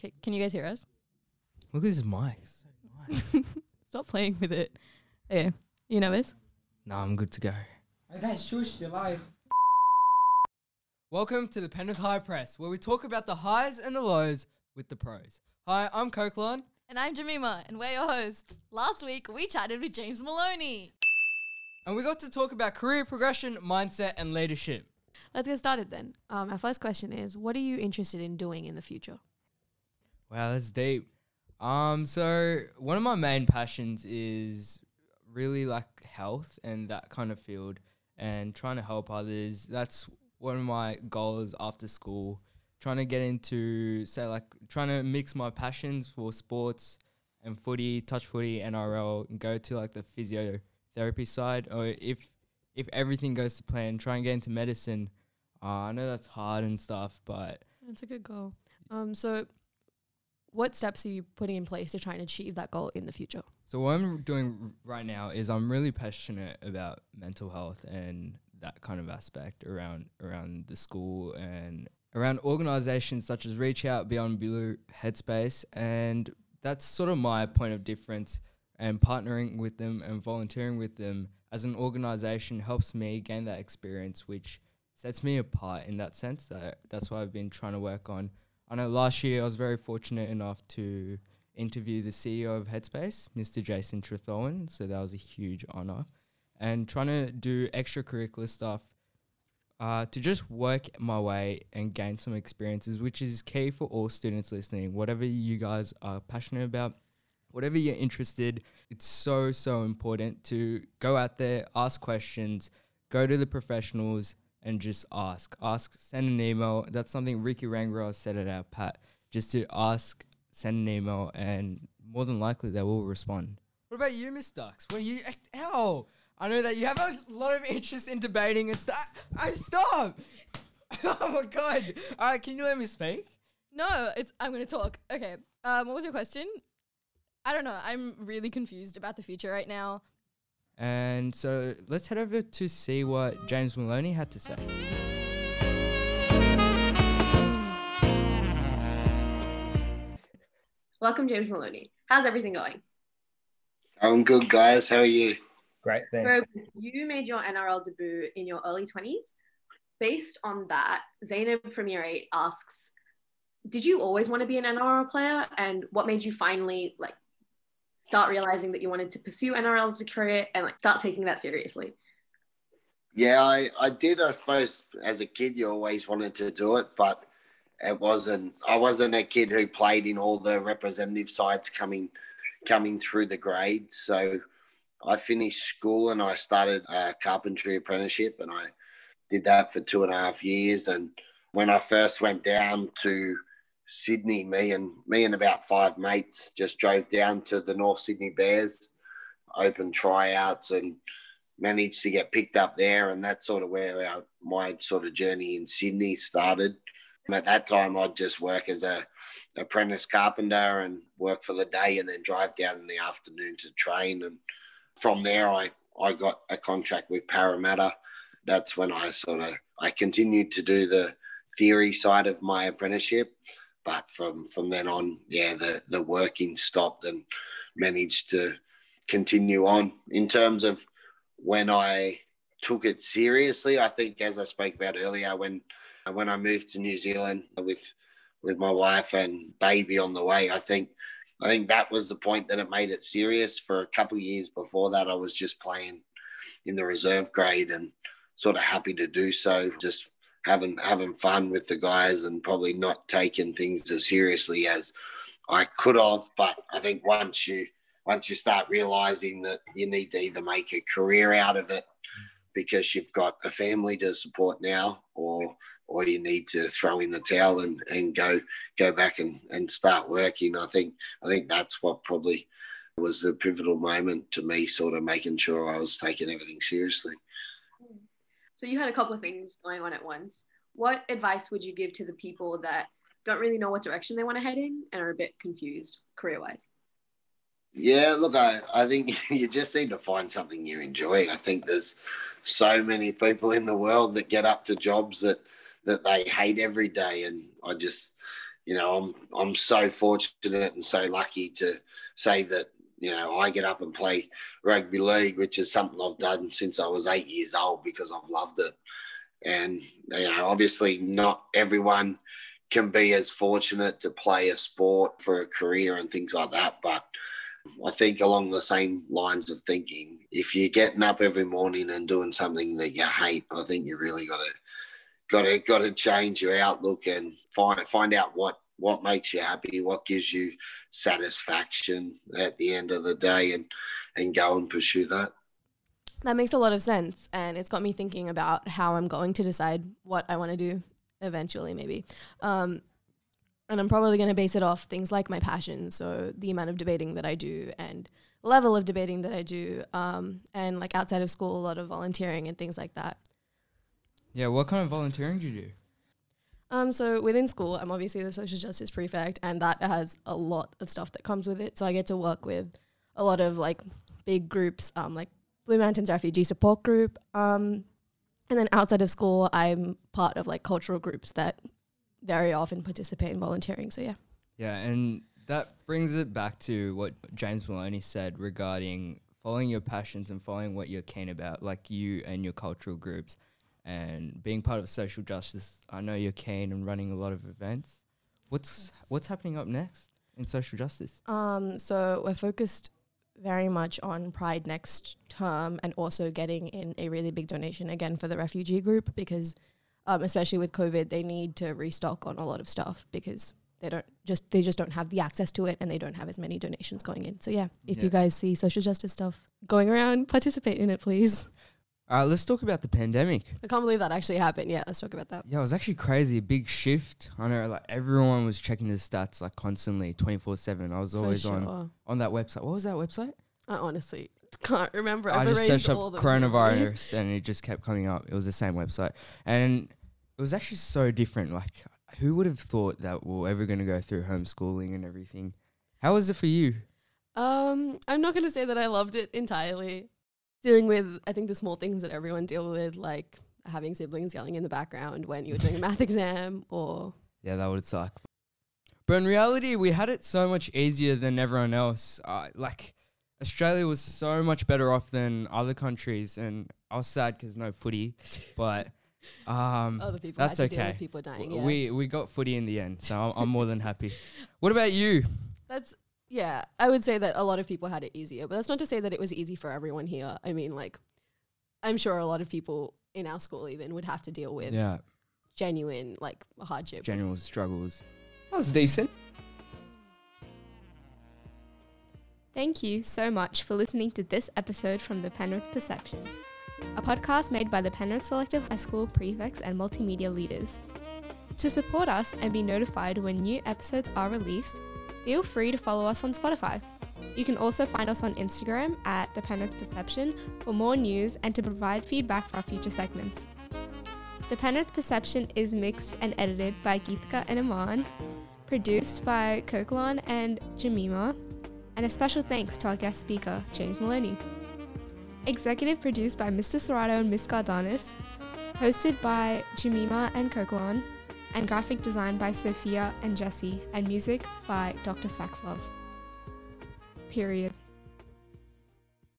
Okay, can you guys hear us? Look at this mic. So nice. Stop playing with it. Okay, you nervous? no, I'm good to go. Hey guys, shush, you're live. Welcome to the Penrith High Press, where we talk about the highs and the lows with the pros. Hi, I'm Kokulaan. And I'm Jamima, and we're your hosts. Last week, we chatted with James Maloney. And we got to talk about career progression, mindset, and leadership. Let's get started then. Um, our first question is What are you interested in doing in the future? Wow, that's deep. Um, so one of my main passions is really like health and that kind of field and trying to help others. That's one of my goals after school. Trying to get into say like trying to mix my passions for sports and footy, touch footy, NRL, and go to like the physiotherapy side. Or if if everything goes to plan, try and get into medicine. Uh, I know that's hard and stuff, but That's a good goal. Um, so, what steps are you putting in place to try and achieve that goal in the future? So what I'm doing right now is I'm really passionate about mental health and that kind of aspect around around the school and around organizations such as Reach Out, Beyond Blue, Headspace, and that's sort of my point of difference. And partnering with them and volunteering with them as an organization helps me gain that experience, which sets me apart in that sense. That that's what I've been trying to work on. I know last year I was very fortunate enough to interview the CEO of Headspace, Mr. Jason Trethowan. So that was a huge honor. And trying to do extracurricular stuff uh, to just work my way and gain some experiences, which is key for all students listening. Whatever you guys are passionate about, whatever you're interested, it's so, so important to go out there, ask questions, go to the professionals, and just ask. Ask, send an email. That's something Ricky Rangra said at our Pat, just to ask send an email, and more than likely they will respond. What about you, Miss Ducks? What are you? Ow! I know that you have a lot of interest in debating and stuff. I stop. oh my god! All right, can you let me speak? No, it's I'm gonna talk. Okay. Um, what was your question? I don't know. I'm really confused about the future right now. And so let's head over to see what James Maloney had to say. Welcome, James Maloney. How's everything going? I'm good, guys. How are you? Great, thanks. So, you made your NRL debut in your early 20s. Based on that, Zainab from year eight asks, did you always want to be an NRL player? And what made you finally like start realizing that you wanted to pursue NRL as a career and like start taking that seriously? Yeah, I, I did. I suppose as a kid, you always wanted to do it, but it wasn't. I wasn't a kid who played in all the representative sides coming coming through the grades. So I finished school and I started a carpentry apprenticeship, and I did that for two and a half years. And when I first went down to Sydney, me and me and about five mates just drove down to the North Sydney Bears, open tryouts, and managed to get picked up there. And that's sort of where our, my sort of journey in Sydney started. At that time, I'd just work as a apprentice carpenter and work for the day, and then drive down in the afternoon to train. And from there, I I got a contract with Parramatta. That's when I sort of I continued to do the theory side of my apprenticeship but from from then on, yeah, the the working stopped and managed to continue on. In terms of when I took it seriously, I think as I spoke about earlier, when when I moved to New Zealand with with my wife and baby on the way, I think I think that was the point that it made it serious. For a couple of years before that, I was just playing in the reserve grade and sort of happy to do so. Just having having fun with the guys and probably not taking things as seriously as I could have. But I think once you once you start realizing that you need to either make a career out of it because you've got a family to support now or or you need to throw in the towel and, and go go back and, and start working. I think I think that's what probably was the pivotal moment to me sort of making sure I was taking everything seriously. So you had a couple of things going on at once. What advice would you give to the people that don't really know what direction they want to head in and are a bit confused career wise? Yeah, look, I, I think you just need to find something you enjoy. I think there's so many people in the world that get up to jobs that that they hate every day, and I just you know, I'm I'm so fortunate and so lucky to say that you know I get up and play rugby league, which is something I've done since I was eight years old because I've loved it. And you know, obviously, not everyone can be as fortunate to play a sport for a career and things like that, but I think along the same lines of thinking, if you're getting up every morning and doing something that you hate, I think you really got to got to got to change your outlook and find find out what what makes you happy, what gives you satisfaction at the end of the day, and and go and pursue that. That makes a lot of sense, and it's got me thinking about how I'm going to decide what I want to do eventually, maybe. Um, and I'm probably going to base it off things like my passion, so the amount of debating that I do and level of debating that I do, um, and like outside of school, a lot of volunteering and things like that. Yeah, what kind of volunteering do you do? Um, so within school, I'm obviously the social justice prefect, and that has a lot of stuff that comes with it. So I get to work with a lot of like big groups, um, like Blue Mountains Refugee Support Group. Um, and then outside of school, I'm part of like cultural groups that very often participate in volunteering. So yeah. Yeah, and that brings it back to what James Maloney said regarding following your passions and following what you're keen about, like you and your cultural groups and being part of social justice. I know you're keen and running a lot of events. What's what's happening up next in social justice? Um, so we're focused very much on Pride next term and also getting in a really big donation again for the refugee group because um, especially with COVID, they need to restock on a lot of stuff because they don't just they just don't have the access to it and they don't have as many donations going in. So yeah, if Yeah. you guys see social justice stuff going around, participate in it, please. Right, let's talk about the pandemic. I can't believe that actually happened. Yeah, let's talk about that. Yeah, it was actually crazy. A big shift. I know, like everyone was checking the stats like constantly, twenty four seven. I was always on sure. on that website. What was that website? I honestly can't remember. I I've just erased searched up memories. coronavirus and it just kept coming up. It was the same website. And it was actually so different. Like, who would have thought that we're ever going to go through homeschooling and everything? How was it for you? Um, I'm not going to say that I loved it entirely. Dealing with, I think, the small things that everyone deal with, like having siblings yelling in the background when you were doing a math exam, or Yeah, that would suck. But in reality, we had it so much easier than everyone else. Uh, like, Australia was so much better off than other countries. And I was sad because no footy. But um, other people that's had to deal okay. people dying. Yeah. we, we got footy in the end. So I'm, I'm more than happy. What about you? that's yeah. I would say that a lot of people had it easier, but that's not to say that it was easy for everyone here. I mean, like, I'm sure a lot of people in our school even would have to deal with Yeah, genuine like hardship. general struggles. That was decent. Thank you so much for listening to this episode from the Penrith Perception, a podcast made by the Penrith Selective High School prefects and multimedia leaders. To support us and be notified when new episodes are released, feel free to follow us on Spotify. You can also find us on Instagram at the Penrith Perception for more news and to provide feedback for our future segments. The Penrith Perception is mixed and edited by Geethika and Aman, produced by Kokulaan and Jamima, and a special thanks to our guest speaker, James Maloney. Executive produced by Mr. Serrato and Miss Gardanis, hosted by Jamima and Kokulaan, and graphic design by Sophia and Jesse, and music by Dr. Saxlove. Period.